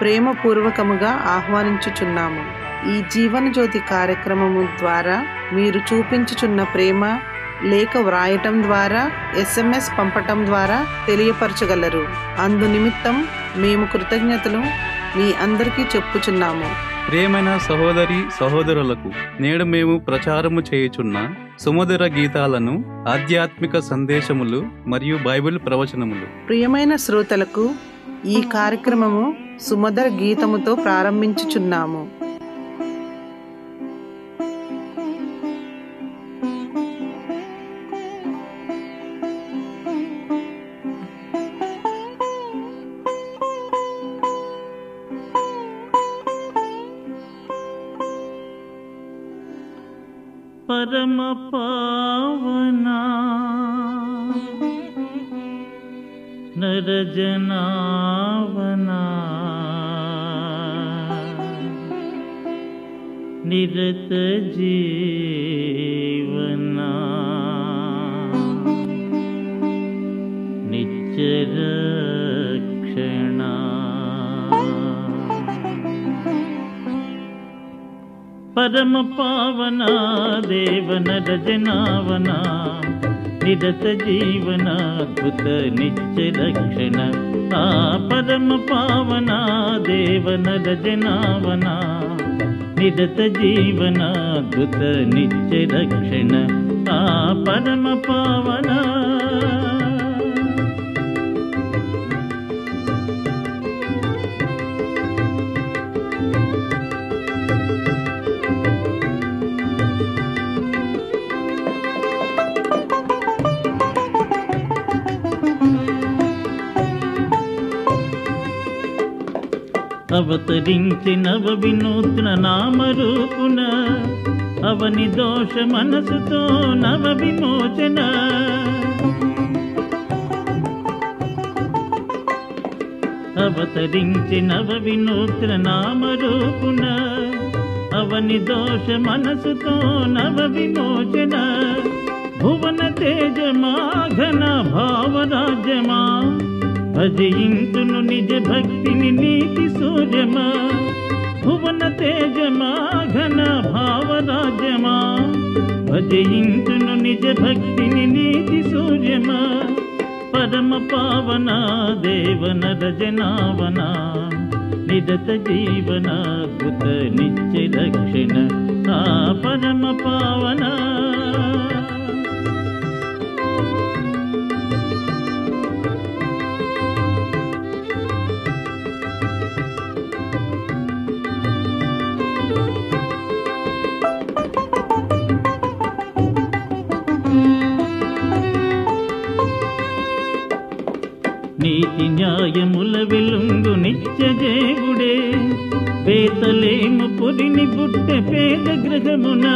ప్రేమపూర్వకముగా ఆహ్వానించుచున్నాము. ఈ జీవనజ్యోతి కార్యక్రమము ద్వారా మీరు చూపించుచున్న ప్రేమ లేఖ వ్రాయటం ద్వారా ఎస్ఎంఎస్ పంపటం ద్వారా తెలియపరచగలరు. అందు నిమిత్తం మేము కృతజ్ఞతలు మీ అందరికీ చెప్పుచున్నాము. ప్రియమైన సహోదరి సహోదరులకు నేడు మేము ప్రచారము చేయుచున్న సుమధుర గీతాలను ఆధ్యాత్మిక సందేశములు మరియు బైబిల్ ప్రవచనములు. ప్రియమైన శ్రోతలకు ఈ కార్యక్రమము సుమధర్ గీతముతో ప్రారంభించుచున్నాము. देवन रजनावना निरत जीवनाद्भुत गुत निश्च दक्षिण। आ पद्म पावना देवन रजनावना निरत जीवनाद्भुत बुत निश्च दक्षिण। आ पद्म पावना। అవతరించి నవ వినూత్న నామరూపున అవని దోష మనసుతో నవ విమోచన. అవతరించి నవ వినూత్న నామరూపున అవని దోష మనసుతో నవ విమోచన. భువన తేజమా ఘన భావరాజ్యమా భజయింతును నిజ భక్తిని నీతి సూర్యమా? భువన తేజమా? ఘన భావరాజ్యమా? భజయింతును నిజ భక్తిని నీతి సూర్యమా? పరమ పావన దేవన రజనావన నిదత జీవన కృత నిత్య రక్షణ ఆ పరమ పావనా? నీతి న్యాయముల వెలుంగు నిత్య జయగుడే పేతలేము పురిని పుట్టె పేద గ్రహమున.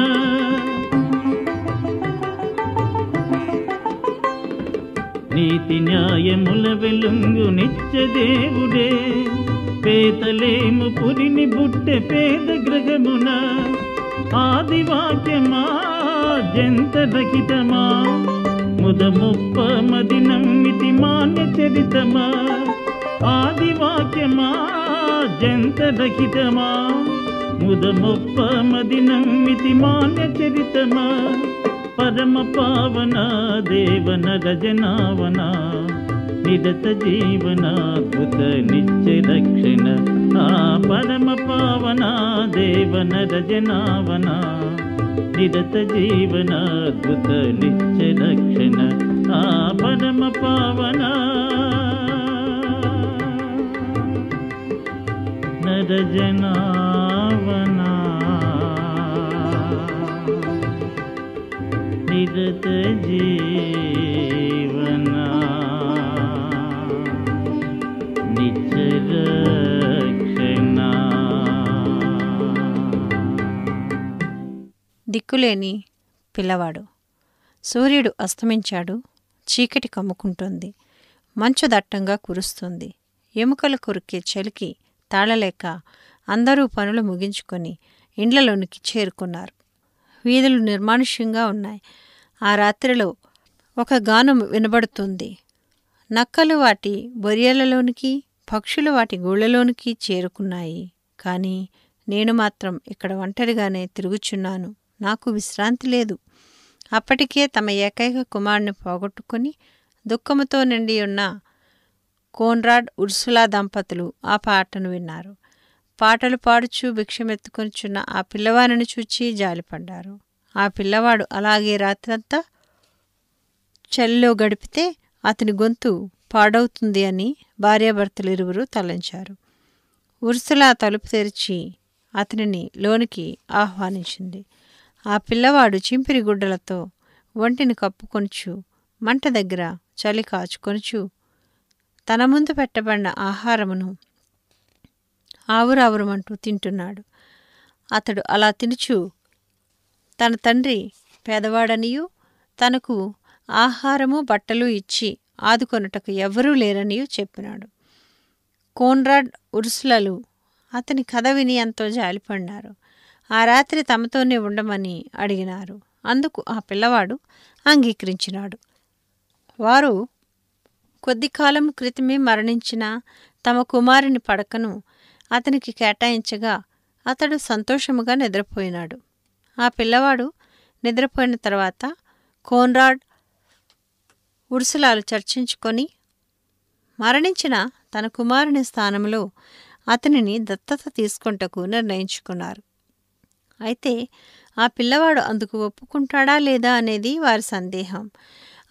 నీతి న్యాయముల వెలుంగు నిత్య దేవుడే. పేతలేము పురిని బుట్టె పేద గ్రహమున. ఆదివాక్యమా జంత రహితమా ముద ముప్ప మదినం చరితమా? ఆదివాక్యమా? జంత రహితమా ముద ముప్ప మది నమ్మితి మాన్య చరితమా? పరమ పావన దేవన రజనావన? నిరత జీవనాద్భుత నిత్య రక్షణ? ఆ పరమ పావన దేవన రజనావన? నిరత జీవనాద్భుత నిత్య రక్షణ? పరమ పావన. నరజనావన నిరత జీవన. నిచ్చర దిక్కులేని పిల్లవాడు. సూర్యుడు అస్తమించాడు. చీకటి కమ్ముకుంటుంది. మంచు దట్టంగా కురుస్తుంది. ఎముకలు కొరికే చలికి తాళలేక అందరూ పనులు ముగించుకొని ఇండ్లలోనికి చేరుకున్నారు. వీధులు నిర్మానుష్యంగా ఉన్నాయి. ఆ రాత్రిలో ఒక గానం వినబడుతుంది. నక్కలు వాటి బొరియలలోనికి పక్షులు వాటి గూళ్ళలోనికి చేరుకున్నాయి. కానీ నేను మాత్రం ఇక్కడ ఒంటరిగానే తిరుగుచున్నాను. నాకు విశ్రాంతి లేదు. అప్పటికే తమ ఏకైక కుమారుని పోగొట్టుకుని దుఃఖముతో నిండి ఉన్న కోన్రాడ్ ఉర్సులా దంపతులు ఆ పాటను విన్నారు. పాటలు పాడుచూ భిక్షమెత్తుకొనిచున్న ఆ పిల్లవాడిని చూచి జాలిపడ్డారు. ఆ పిల్లవాడు అలాగే రాత్రంతా చలిలో గడిపితే అతని గొంతు పాడవుతుంది అని భార్యాభర్తలు ఇరువురు తలంచారు. ఉర్సులా తలుపు తెరిచి అతనిని లోనికి ఆహ్వానించింది. ఆ పిల్లవాడు చింపిరి గుడ్డలతో ఒంటిని కప్పుకొనుచు మంట దగ్గర చలి కాచుకొనుచు తన ముందు పెట్టబడిన ఆహారమును ఆవురావురమంటూ తింటున్నాడు. అతడు అలా తినుచు తన తండ్రి పేదవాడనియు తనకు ఆహారము బట్టలు ఇచ్చి ఆదుకొనుటకు ఎవ్వరూ లేరనియు చెప్పినాడు. కోన్రాడ్ ఉర్సులలు అతని కథ విని ఎంతో జాలిపడినారు. ఆ రాత్రి తమతోనే ఉండమని అడిగినారు. అందుకు ఆ పిల్లవాడు అంగీకరించినాడు. వారు కొద్ది కాలం క్రితమే మరణించిన తమ కుమారుని పడకను అతనికి కేటాయించగా అతడు సంతోషముగా నిద్రపోయినాడు. ఆ పిల్లవాడు నిద్రపోయిన తర్వాత కోన్రాడ్ ఉర్సులాలు చర్చించుకొని మరణించిన తన కుమారుని స్థానంలో అతనిని దత్తత తీసుకొంటకు నిర్ణయించుకున్నారు. అయితే ఆ పిల్లవాడు అందుకు ఒప్పుకుంటాడా లేదా అనేది వారి సందేహం.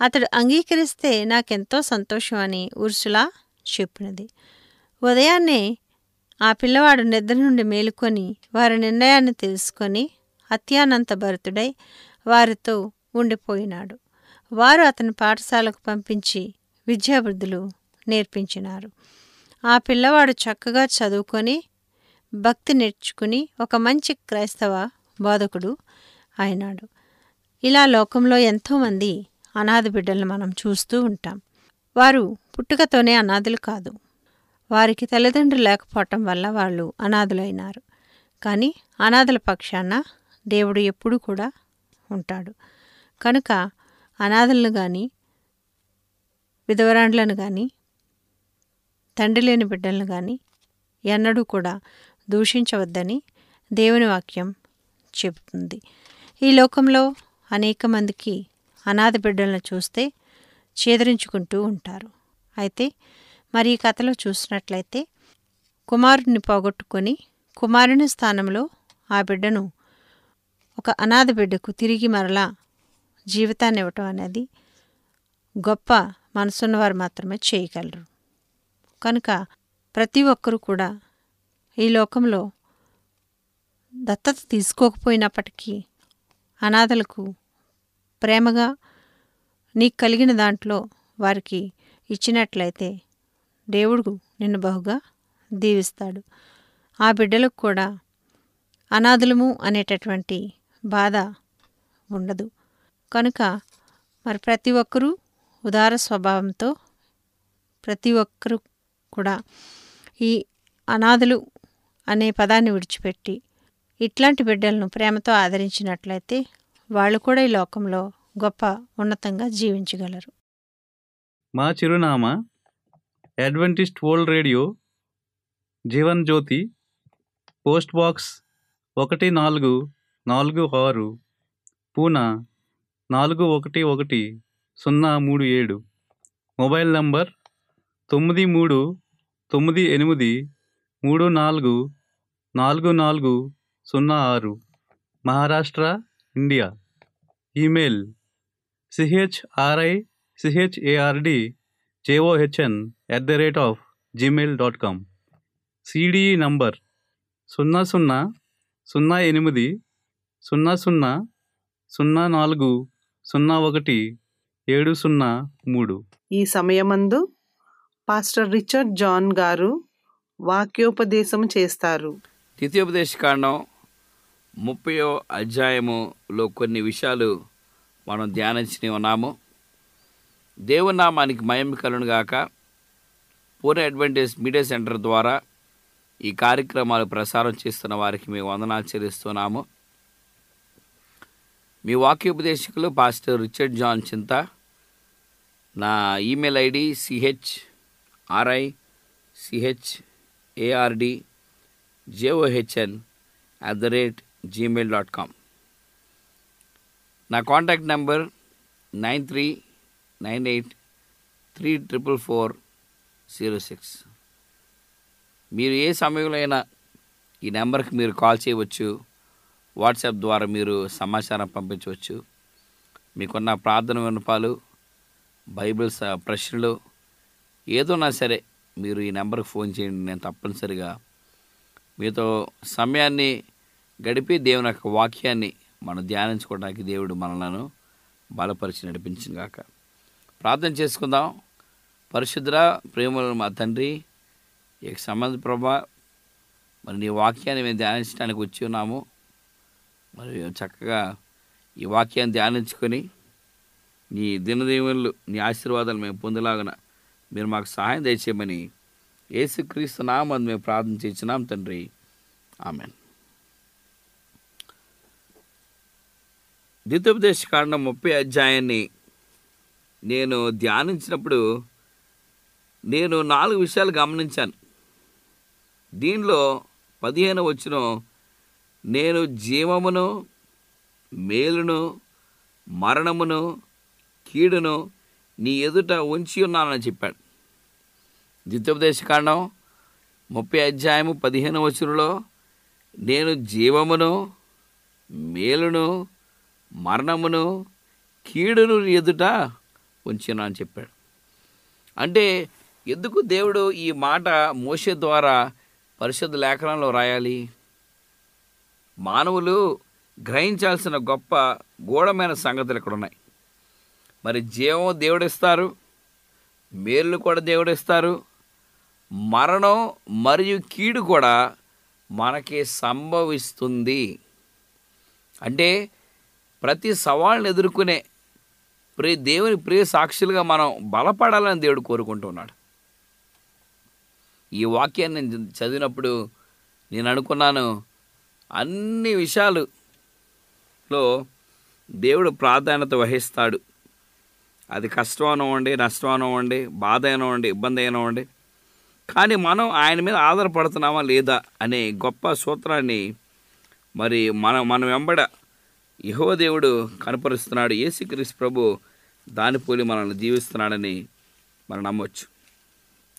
అతడు అంగీకరిస్తే నాకెంతో సంతోషం అని ఉర్సులా చెప్పినది. ఉదయాన్నే ఆ పిల్లవాడు నిద్ర నుండి మేలుకొని వారి నిర్ణయాన్ని తెలుసుకొని అత్యానంత భరితుడై వారితో ఉండిపోయినాడు. వారు అతని పాఠశాలకు పంపించి విద్యాబుద్ధులు నేర్పించినారు. ఆ పిల్లవాడు చక్కగా చదువుకొని భక్తి నేర్చుకుని ఒక మంచి క్రైస్తవ బోధకుడు అయినాడు. ఇలా లోకంలో ఎంతోమంది అనాథ బిడ్డలను మనం చూస్తూ ఉంటాం. వారు పుట్టుకతోనే అనాథులు కాదు. వారికి తల్లిదండ్రులు లేకపోవటం వల్ల వాళ్ళు అనాథులైనారు. కానీ అనాథల పక్షాన దేవుడు ఎప్పుడూ కూడా ఉంటాడు. కనుక అనాథలను కానీ విధవరాండ్లను కానీ తండ్రి లేని బిడ్డలను కానీ ఎన్నడూ కూడా దూషించవద్దని దేవుని వాక్యం చెబుతుంది. ఈ లోకంలో అనేక మందికి అనాథ బిడ్డలను చూస్తే చేదరించుకుంటూ ఉంటారు. అయితే మరి ఈ కథలో చూసినట్లయితే కుమారుడిని పోగొట్టుకొని కుమారుని స్థానంలో ఆ బిడ్డను ఒక అనాథ బిడ్డకు తిరిగి మరలా జీవితాన్ని ఇవ్వటం అనేది గొప్ప మనసున్నవారు మాత్రమే చేయగలరు. కనుక ప్రతి ఒక్కరూ కూడా ఈ లోకంలో దత్తత తీసుకోకపోయినప్పటికీ అనాథలకు ప్రేమగా నీకు కలిగిన దాంట్లో వారికి ఇచ్చినట్లయితే దేవుడు నిన్ను బహుగా దీవిస్తాడు. ఆ బిడ్డలకు కూడా అనాథులము అనేటటువంటి బాధ ఉండదు. కనుక మరి ప్రతి ఒక్కరూ ఉదార స్వభావంతో ప్రతి ఒక్కరూ కూడా ఈ అనాథులు అనే పదాన్ని విడిచిపెట్టి ఇట్లాంటి బిడ్డలను ప్రేమతో ఆదరించినట్లయితే వాళ్ళు కూడా ఈ లోకంలో గొప్ప ఉన్నతంగా జీవించగలరు. మా చిరునామా Adventist World Radio Jeevan Jyothi post box ఒకటి నాలుగు నాలుగు ఆరు పూనా నాలుగు ఒకటి ఒకటి సున్నా మూడు ఏడు. మొబైల్ నంబర్ తొమ్మిది మూడు తొమ్మిది ఎనిమిది మూడు నాలుగు నాలుగు నాలుగు సున్నా ఆరు. Maharashtra India. Email C H R I C H A R D J O H N at the rate of Gmail dot com. C D E number సున్నా సున్నా సున్నా ఎనిమిది సున్నా సున్నా సున్నా నాలుగు సున్నా ఒకటి ఏడు సున్నా మూడు. ఈ సమయమందు పాస్టర్ రిచర్డ్ జాన్ గారు వాక్యోపదేశం చేస్తారు. ద్వితీయోపదేశ కాండం ముప్పయో అధ్యాయములో కొన్ని విషయాలు మనం ధ్యానించి ఉన్నాము. దేవునామానికి మయం కలును గాక. పూర్ణ అడ్వాంటేజ్ మీడియా సెంటర్ ద్వారా ఈ కార్యక్రమాలు ప్రసారం చేస్తున్న వారికి మేము వందనాలు చెల్లిస్తున్నాము. మీ వాక్యోపదేశకులు పాస్టర్ రిచర్డ్ జాన్ చింత నా email ID C H R I C H A R D J O H N at the rate Gmail dot com నా contact number nine three nine eight three triple four zero six మీరు ఏ సమయంలో అయినా ఈ నెంబర్కి మీరు call చేయవచ్చు. WhatsApp ద్వారా మీరు సమాచారం పంపించవచ్చు. మీకున్న ప్రార్థన వినపాలు బైబిల్ ప్రశ్నలు ప్రశ్నలు ఏదోనా సరే మీరు ఈ నెంబర్కి ఫోన్ చేయండి నేను తప్పనిసరిగా మీతో సమయాన్ని గడిపి దేవుని యొక్క వాక్యాన్ని మనం ధ్యానించుకోవడానికి దేవుడు మనలను బలపరిచి నడిపించిన కాక ప్రార్థన చేసుకుందాం. పరిశుద్ర ప్రేమలు మా తండ్రి ఈ సంబంధ ప్రభా మరి నీ వాక్యాన్ని మేము ధ్యానించడానికి వచ్చి ఉన్నాము. మరి చక్కగా ఈ వాక్యాన్ని ధ్యానించుకొని నీ దినదీవులు నీ ఆశీర్వాదాలు మేము పొందలాగన మీరు మాకు సహాయం దయచేయమని యేసుక్రీస్తు నామని మేము ప్రార్థన చేసినాం తండ్రి. ఆమెన్. ద్వితోపదేశ కాండం ముప్పై అధ్యాయాన్ని నేను ధ్యానించినప్పుడు నేను నాలుగు విషయాలు గమనించాను. దీనిలో పదిహేను వచ్చిన నేను జీవమును మేలును మరణమును కీడును నీ ఎదుట ఉంచి ఉన్నానని చెప్పాడు. ద్వితోపదేశ కాండం ముప్పై అధ్యాయము పదిహేను వచనంలో నేను జీవమును మేలును మరణమును కీడును ఎదుట ఉంచిన అని చెప్పాడు. అంటే ఎందుకు దేవుడు ఈ మాట మోసే ద్వారా పరిశుద్ధ లేఖనంలో రాయాలి? మానవులు గ్రహించాల్సిన గొప్ప గూఢమైన సంగతులు ఇక్కడ ఉన్నాయి. మరి జీవం దేవుడిస్తారు మేలు కూడా దేవుడిస్తారు మరణం మరియు కీడు కూడా మనకి సంభవిస్తుంది. అంటే ప్రతి సవాళ్ళని ఎదుర్కొనే ప్రే దేవుని ప్రియ సాక్షులుగా మనం బలపడాలని దేవుడు కోరుకుంటున్నాడు. ఈ వాక్యాన్ని నేను చదివినప్పుడు నేను అనుకున్నాను అన్ని విషయాలులో దేవుడు ప్రాధాన్యత వహిస్తాడు. అది కష్టం అనవ్వండి నష్టం అనవ్వండి బాధ అయినవ్వండి ఇబ్బంది అయినవ్వండి కానీ మనం ఆయన మీద ఆధారపడుతున్నామా లేదా అనే గొప్ప సూత్రాన్ని మరి మన మనం వెంబడ యహో దేవుడు కనపరుస్తున్నాడు. ఏసుక్రీస్ ప్రభు దాని పోలి మనల్ని జీవిస్తున్నాడని మనం నమ్మొచ్చు.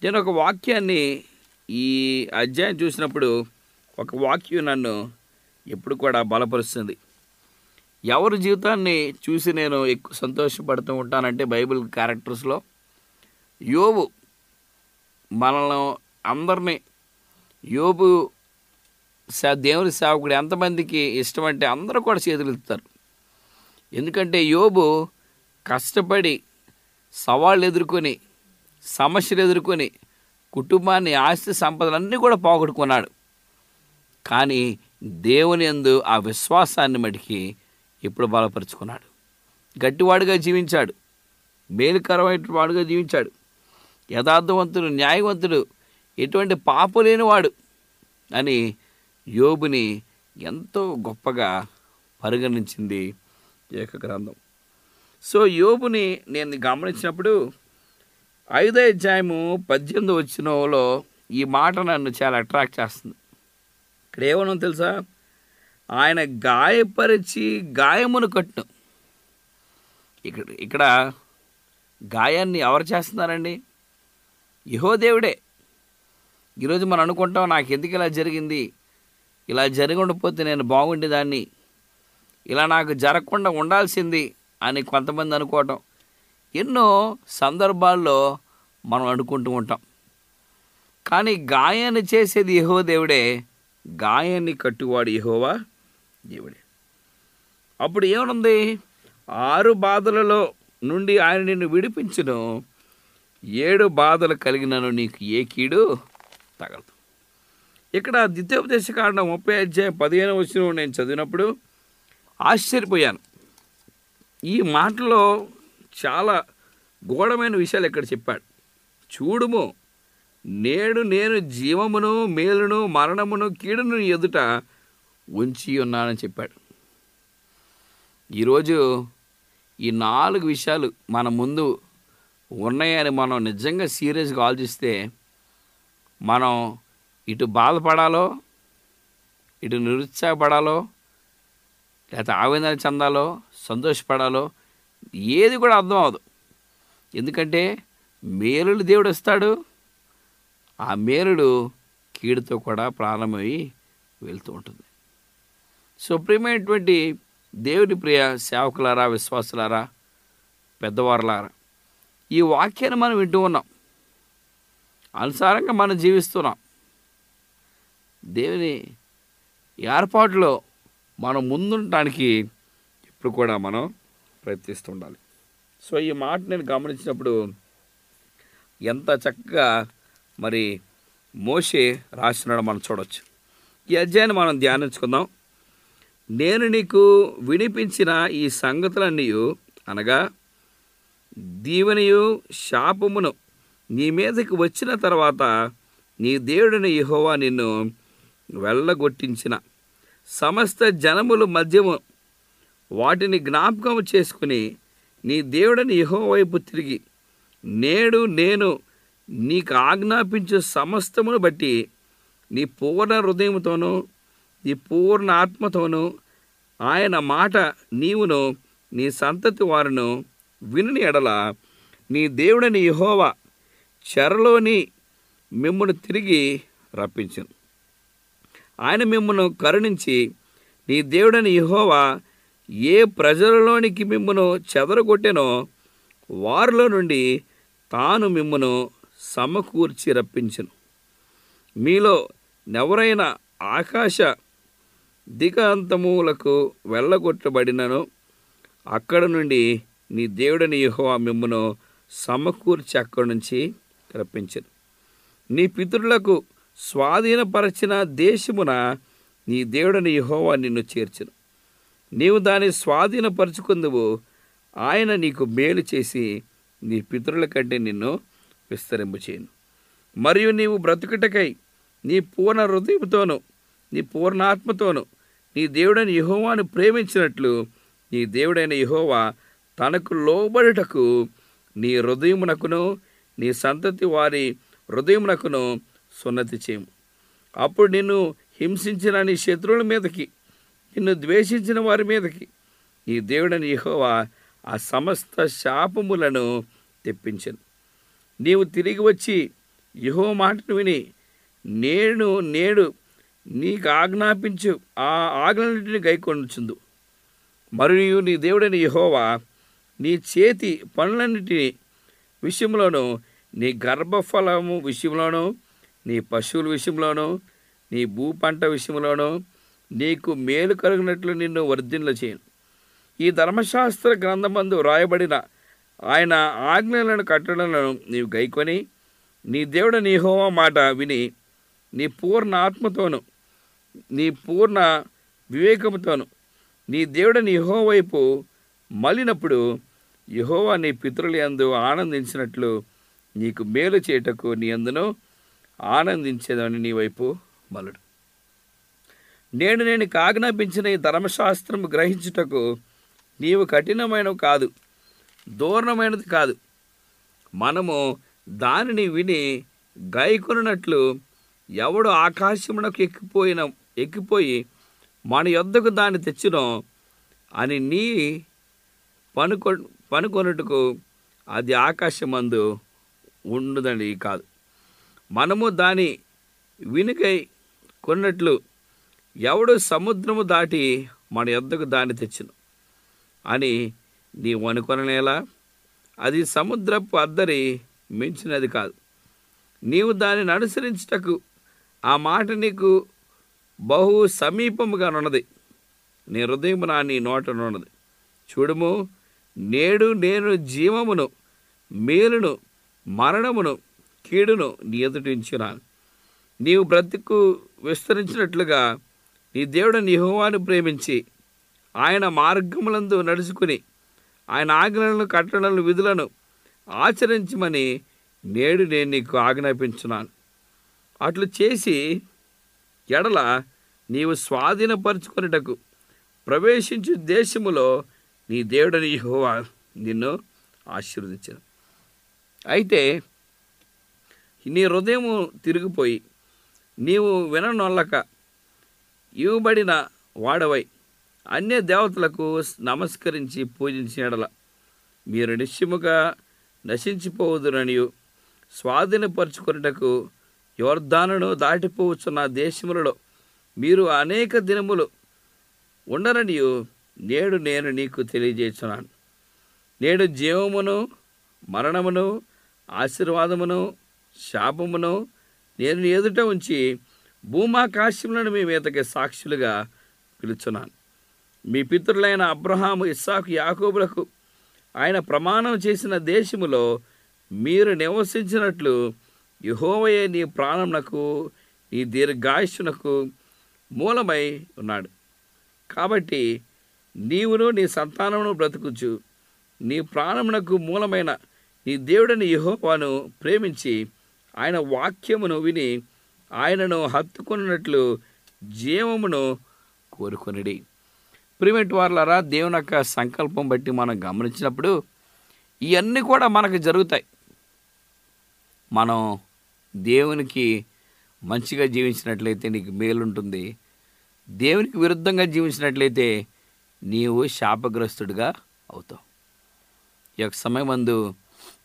నేను ఒక వాక్యాన్ని ఈ అధ్యాయం చూసినప్పుడు ఒక వాక్యం నన్ను ఎప్పుడు కూడా బలపరుస్తుంది. ఎవరి జీవితాన్ని చూసి నేను ఎక్కువ సంతోషపడుతూ ఉంటానంటే బైబిల్ క్యారెక్టర్స్లో యోవు మనల్ని అందరినీ యోబు సే- దేవుని సేవకుడు ఎంతమందికి ఇష్టం అంటే అందరూ కూడా చేతులు ఎందుకంటే యోబు కష్టపడి సవాళ్ళు ఎదుర్కొని సమస్యలు ఎదుర్కొని కుటుంబాన్ని ఆస్తి సంపదలన్నీ కూడా పోగొట్టుకున్నాడు. కానీ దేవుని యందు ఆ విశ్వాసాన్ని మటికి ఎప్పుడు బలపరుచుకున్నాడు. గట్టివాడుగా జీవించాడు. మేలుకరమైన వాడుగా జీవించాడు. యథార్థవంతుడు న్యాయవంతుడు ఎటువంటి పాపం లేనివాడు అని యోబుని ఎంతో గొప్పగా పరిగణించింది ఏక గ్రంథం సో యోబుని నేను గమనించినప్పుడు ఐదో అధ్యాయము పద్దెనిమిది వచ్చినలో ఈ మాట నన్ను చాలా అట్రాక్ట్ చేస్తుంది. ఇక్కడ ఏమన్నా తెలుసా? ఆయన గాయపరిచి గాయమును కట్టును. ఇక్కడ ఇక్కడ గాయాన్ని ఎవరు చేస్తున్నారండి? యహోదేవుడే ఈరోజు మనం అనుకుంటాం నాకు ఎందుకు ఇలా జరిగింది? ఇలా జరిగి నేను బాగుండేదాన్ని ఇలా నాకు జరగకుండా ఉండాల్సింది అని కొంతమంది అనుకోవటం. ఎన్నో సందర్భాల్లో మనం అనుకుంటూ ఉంటాం. కానీ గాయాన్ని చేసేది యహో దేవుడే. గాయాన్ని కట్టువాడు యహోవా దేవుడే. అప్పుడు ఏమనుంది? ఆరు బాధలలో నుండి ఆయన నిన్ను విడిపించును. ఏడు బాధలు కలిగినను నీకు ఏ కీడు తగలదు. ఇక్కడ ద్వితీయోపదేశ కాండం ముప్పై అధ్యాయం పదిహేను వచ్చిన నేను చదివినప్పుడు ఆశ్చర్యపోయాను. ఈ మాటలో చాలా గూఢమైన విషయాలు ఇక్కడ చెప్పాడు. చూడుము నేడు నేను జీవమును మేలును మరణమును కీడును ఎదుట ఉంచి ఉన్నానని చెప్పాడు. ఈరోజు ఈ నాలుగు విషయాలు మన ముందు ఉన్నాయని మనం నిజంగా సీరియస్గా ఆలోచిస్తే మనం ఇటు బాధపడాలో ఇటు నిరుత్సాహపడాలో లేకపోతే ఆవేదన చెందాలో సంతోషపడాలో ఏది కూడా అర్థం అవదు ఎందుకంటే మేలుడు దేవుడు వస్తాడు ఆ మేలుడు కీడుతో కూడా ప్రారంభమై వెళ్తూ ఉంటుంది. సుప్రీమైనటువంటి దేవుని ప్రియ సేవకులారా విశ్వాసులారా పెద్దవారులారా ఈ వాక్యాన్ని మనం వింటూ ఉన్నాం. అనుసారంగా మనం జీవిస్తున్నాం. దేవుని ఏర్పాటులో మనం ముందుండటానికి ఇప్పుడు కూడా మనం ప్రయత్నిస్తుండాలి సో ఈ మాట నేను గమనించినప్పుడు ఎంత చక్కగా మరి మోషే రాసినాడో మనం చూడవచ్చు ఈ అధ్యాయాన్ని మనం ధ్యానించుకుందాం. నేను నీకు వినిపించిన ఈ సంగతులన్నీ అనగా దీవెనయు శాపమును నీ మీదకి వచ్చిన తర్వాత నీ దేవుడిని యహోవా నిన్ను వెళ్ళగొట్టించిన. సమస్త జనముల మధ్యము వాటిని జ్ఞాపకం చేసుకుని నీ దేవుడిని యహో వైపు తిరిగి నేడు నేను నీకు ఆజ్ఞాపించు సమస్తమును బట్టి నీ పూర్ణ హృదయంతోనూ నీ పూర్ణ ఆత్మతోనూ ఆయన మాట నీవును నీ సంతతి వారును వినుని ఎడల నీ దేవుడని యహోవా చెరలోని మిమ్మను తిరిగి రప్పించును. ఆయన మిమ్మను కరుణించి నీ దేవుడని యహోవా ఏ ప్రజలలోనికి మిమ్మను చెదరగొట్టెనో వారిలో నుండి తాను మిమ్మను సమకూర్చి రప్పించును. మీలో నెవరైనా ఆకాశ దిగాంతములకు వెళ్ళగొట్టబడినను అక్కడ నుండి నీ దేవుడని యెహోవా మిమ్మను సమకూర్చి అక్కడి నుంచి రప్పించను. నీ పితరులకు స్వాధీనపరచిన దేశమున నీ దేవుడని యహోవా నిన్ను చేర్చును. నీవు దాన్ని స్వాధీనపరుచుకుందువు ఆయన నీకు మేలు చేసి నీ పితరుల కంటే నిన్ను విస్తరింపచేయను. మరియు నీవు బ్రతుకుటకై నీ పూర్ణ హృదయంతోను నీ పూర్ణాత్మతోను నీ దేవుడైన యహోవాను ప్రేమించినట్లు నీ దేవుడైన యహోవా తనకు లోబడుటకు నీ హృదయమునకును నీ సంతతి వారి హృదయమునకును సున్నతి చేయము. అప్పుడు నిన్ను హింసించిన నీ శత్రువుల మీదకి నిన్ను ద్వేషించిన వారి మీదకి నీ దేవుడని యహోవా ఆ సమస్త శాపములను తెప్పించను. నీవు తిరిగి వచ్చి యహో మాటను విని నేను నేడు నీకు ఆజ్ఞాపించు ఆ ఆజ్ఞలన్నింటిని గైకొనుచుందు. మరియు నీ దేవుడని యహోవా నీ చేతి పనులన్నిటి విషయంలోనూ నీ గర్భఫలము విషయంలోనూ నీ పశువుల విషయంలోనూ నీ భూ పంట విషయంలోనూ నీకు మేలు కలిగినట్లు నిన్ను వర్ధిల్ల చేయను. ఈ ధర్మశాస్త్ర గ్రంథమందు వ్రాయబడిన ఆయన ఆజ్ఞలను కట్టడలను నీవు గైకొని నీ దేవుడు నీ హోమ మాట విని నీ పూర్ణ ఆత్మతోను నీ పూర్ణ వివేకముతోను నీ దేవుడు నీ యెహోవా వైపు మళ్ళినప్పుడు యహోవా నీ పితరుల యందు ఆనందించినట్లు నీకు మేలు చేయుటకు నీ అందును ఆనందించేదని నీ వైపు మలుడు. నేను నేను కాజ్ఞాపించిన ఈ ధర్మశాస్త్రం గ్రహించుటకు నీవు కఠినమైనవి కాదు దూరణమైనది కాదు. మనము దానిని విని గైకొనినట్లు ఎవడు ఆకాశమునకు ఎక్కిపోయిన ఎక్కిపోయి మన యొద్దకు దాన్ని తెచ్చినో అని నీ పనుకొ పనుకొనుటకు అది ఆకాశమందు ఉండదని కాదు. మనము దాని వినుకై కొన్నట్లు ఎవడు సముద్రము దాటి మన ఎద్దకు దాన్ని తెచ్చును. అని నీవు అనుకొననేలా అది సముద్రపు అద్దరి మించినది కాదు. నీవు దానిని అనుసరించుటకు ఆ మాట నీకు బహు సమీపముగా ఉన్నది నీ హృదయము నా నీ నోటనున్నది చూడుము నేడు నేను జీవమును మేలును మరణమును కీడును నీ ఎదుటించున్నాను నీవు బ్రతుకు విస్తరించినట్లుగా నీ దేవుడు నిహోవాను ప్రేమించి ఆయన మార్గములందు నడుచుకుని ఆయన ఆజ్ఞలను కట్టడలను విధులను ఆచరించమని నేడు నేను నీకు ఆజ్ఞాపించున్నాను. అట్లు చేసి ఎడల నీవు స్వాధీనపరుచుకొనుటకు ప్రవేశించు దేశములో నీ దేవుడని యహోవా నిన్ను ఆశీర్వదించను అయితే నీ హృదయము తిరిగిపోయి నీవు విననొల్లక ఇవ్వబడిన వాడవై అన్య దేవతలకు నమస్కరించి పూజించినడల మీరు నిశ్చిముగా నశించిపోవుదురనియు స్వాధీనపరుచుకొనుటకు యోర్ధానును దాటిపోవచ్చున్న దేశములలో మీరు అనేక దినములు ఉండరనియు. నేడు నేను నీకు తెలియజేస్తున్నాను. నేడు జీవమును మరణమును ఆశీర్వాదమును శాపమును నేను ఎదుట ఉంచి భూమాకాశములను మీ మీదకి సాక్షులుగా పిలుచున్నాను. మీ పితరులైన అబ్రహాము ఇస్సాకు యాకోబులకు ఆయన ప్రమాణం చేసిన దేశములో మీరు నివసించినట్లు యెహోవయే నీ ప్రాణమునకు నీ దీర్ఘాయుషునకు మూలమై ఉన్నాడు. కాబట్టి నీవును నీ సంతానమును బ్రతుకుచు. నీ ప్రాణమునకు మూలమైన నీ దేవుడని యహోవాను ప్రేమించి ఆయన వాక్యమును విని ఆయనను హత్తుకున్నట్లు జీవమును కోరుకునిడి. ప్రిమిట్ వార్లరా దేవుని యొక్క సంకల్పం బట్టి మనం గమనించినప్పుడు ఇవన్నీ కూడా మనకు జరుగుతాయి. మనం దేవునికి మంచిగా జీవించినట్లయితే నీకు మేలుంటుంది. దేవునికి విరుద్ధంగా జీవించినట్లయితే నీవు శాపగ్రస్తుడిగా అవుతావు. ఈ యొక్క అందు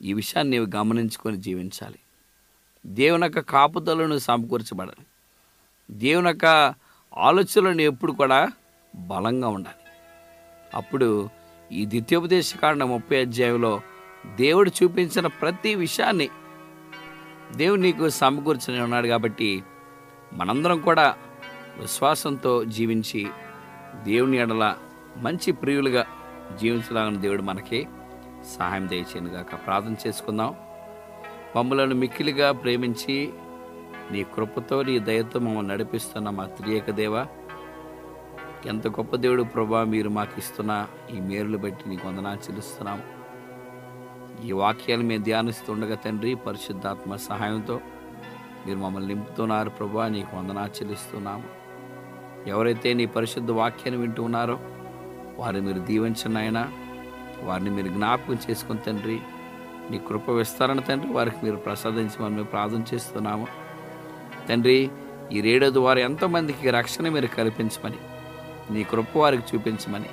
ఈ విషయాన్ని నీవు గమనించుకొని జీవించాలి. దేవుని యొక్క కాపుదలను సమకూర్చబడాలి. దేవుని యొక్క ఆలోచనలను ఎప్పుడు కూడా బలంగా ఉండాలి. అప్పుడు ఈ ద్వితీయోపదేశ కారణ ముప్పై అధ్యాయంలో దేవుడు చూపించిన ప్రతి విషయాన్ని దేవుడు నీకు సమకూర్చని ఉన్నాడు కాబట్టి మనందరం కూడా విశ్వాసంతో జీవించి దేవుని ఎడల మంచి ప్రియులుగా జీవించడానికి దేవుడు మనకి సహాయం దయచేయను గాక ప్రార్థన చేసుకుందాం. మమ్మలను మిక్కిలిగా ప్రేమించి నీ కృపతో నీ దయతో మమ్మల్ని నడిపిస్తున్న మా త్రియేక దేవ ఎంత గొప్ప దేవుడు ప్రభా మీరు మాకు ఇస్తున్న ఈ మేరులు బట్టి నీకు వందనా చెల్లిస్తున్నాం. ఈ వాక్యాలు మేము ధ్యానిస్తుండగా తండ్రి పరిశుద్ధాత్మ సహాయంతో మీరు మమ్మల్ని నింపుతున్నారు ప్రభా నీకు వందనా చెల్లిస్తున్నాము. ఎవరైతే నీ పరిశుద్ధ వాక్యాన్ని వింటూ ఉన్నారో వారిని మీరు దీవించండి ఆయన వారిని మీరు జ్ఞాపకం చేసుకుని తండ్రి నీ కృప విస్తారణ తండ్రి వారికి మీరు ప్రసాదించమని మేము ప్రార్థన చేస్తున్నాము. తండ్రి ఈ రేడియో ద్వారా ఎంతోమందికి రక్షణ మీరు కల్పించమని నీ కృప వారికి చూపించమని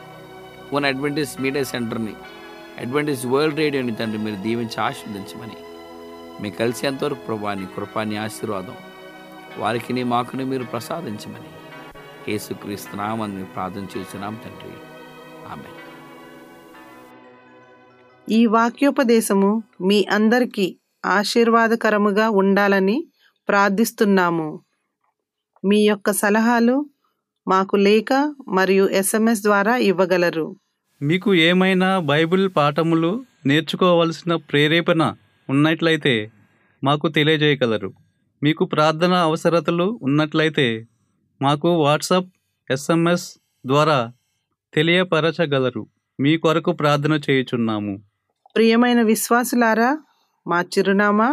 పూన అడ్వెంటేజ్ మీడియా సెంటర్ని అడ్వెంటేజ్ వరల్డ్ రేడియోని తండ్రి మీరు దీవించి ఆశీర్వదించమని మీకు కలిసేంతవరకు ప్రభా నీ కృపాని ఆశీర్వాదం వారికి నీ మాకుని మీరు ప్రసాదించమని యేసుక్రీస్తున్నామని మేము ప్రార్థన చేస్తున్నాం తండ్రి. ఆమె ఈ వాక్యోపదేశము మీ అందరికీ ఆశీర్వాదకరముగా ఉండాలని ప్రార్థిస్తున్నాము. మీ యొక్క సలహాలు మాకు లేఖ మరియు ఎస్ఎంఎస్ ద్వారా ఇవ్వగలరు. మీకు ఏమైనా బైబిల్ పాఠములు నేర్చుకోవలసిన ప్రేరేపణ ఉన్నట్లయితే మాకు తెలియజేయగలరు. మీకు ప్రార్థన అవసరతలు ఉన్నట్లయితే మాకు వాట్సాప్ ఎస్ఎంఎస్ ద్వారా తెలియపరచగలరు. మీ కొరకు ప్రార్థన చేయుచున్నాము. ప్రియమైన విశ్వాసులారా మా చిరునామా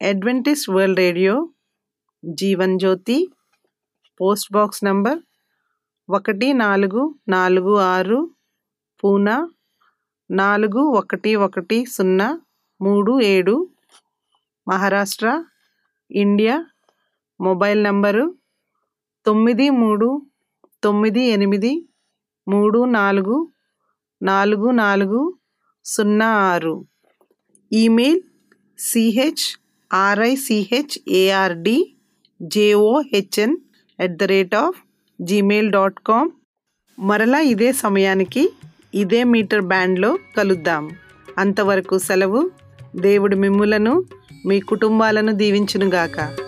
Adventist World Radio Jeevan Jyothi post box number ఒకటి నాలుగు నాలుగు ఆరు పూనా నాలుగు ఒకటి ఒకటి సున్నా మూడు ఏడు మహారాష్ట్ర ఇండియా మొబైల్ నంబరు తొమ్మిది మూడు తొమ్మిది ఎనిమిది మూడు నాలుగు నాలుగు నాలుగు సున్నా ఆరు. Email C H R I C H A R D J O H N at the rate of Gmail dot com మరలా ఇదే సమయానికి ఇదే మీటర్ బ్యాండ్లో కలుద్దాం. అంతవరకు సెలవు. దేవుడు మిమ్ములను మీ కుటుంబాలను దీవించునుగాక.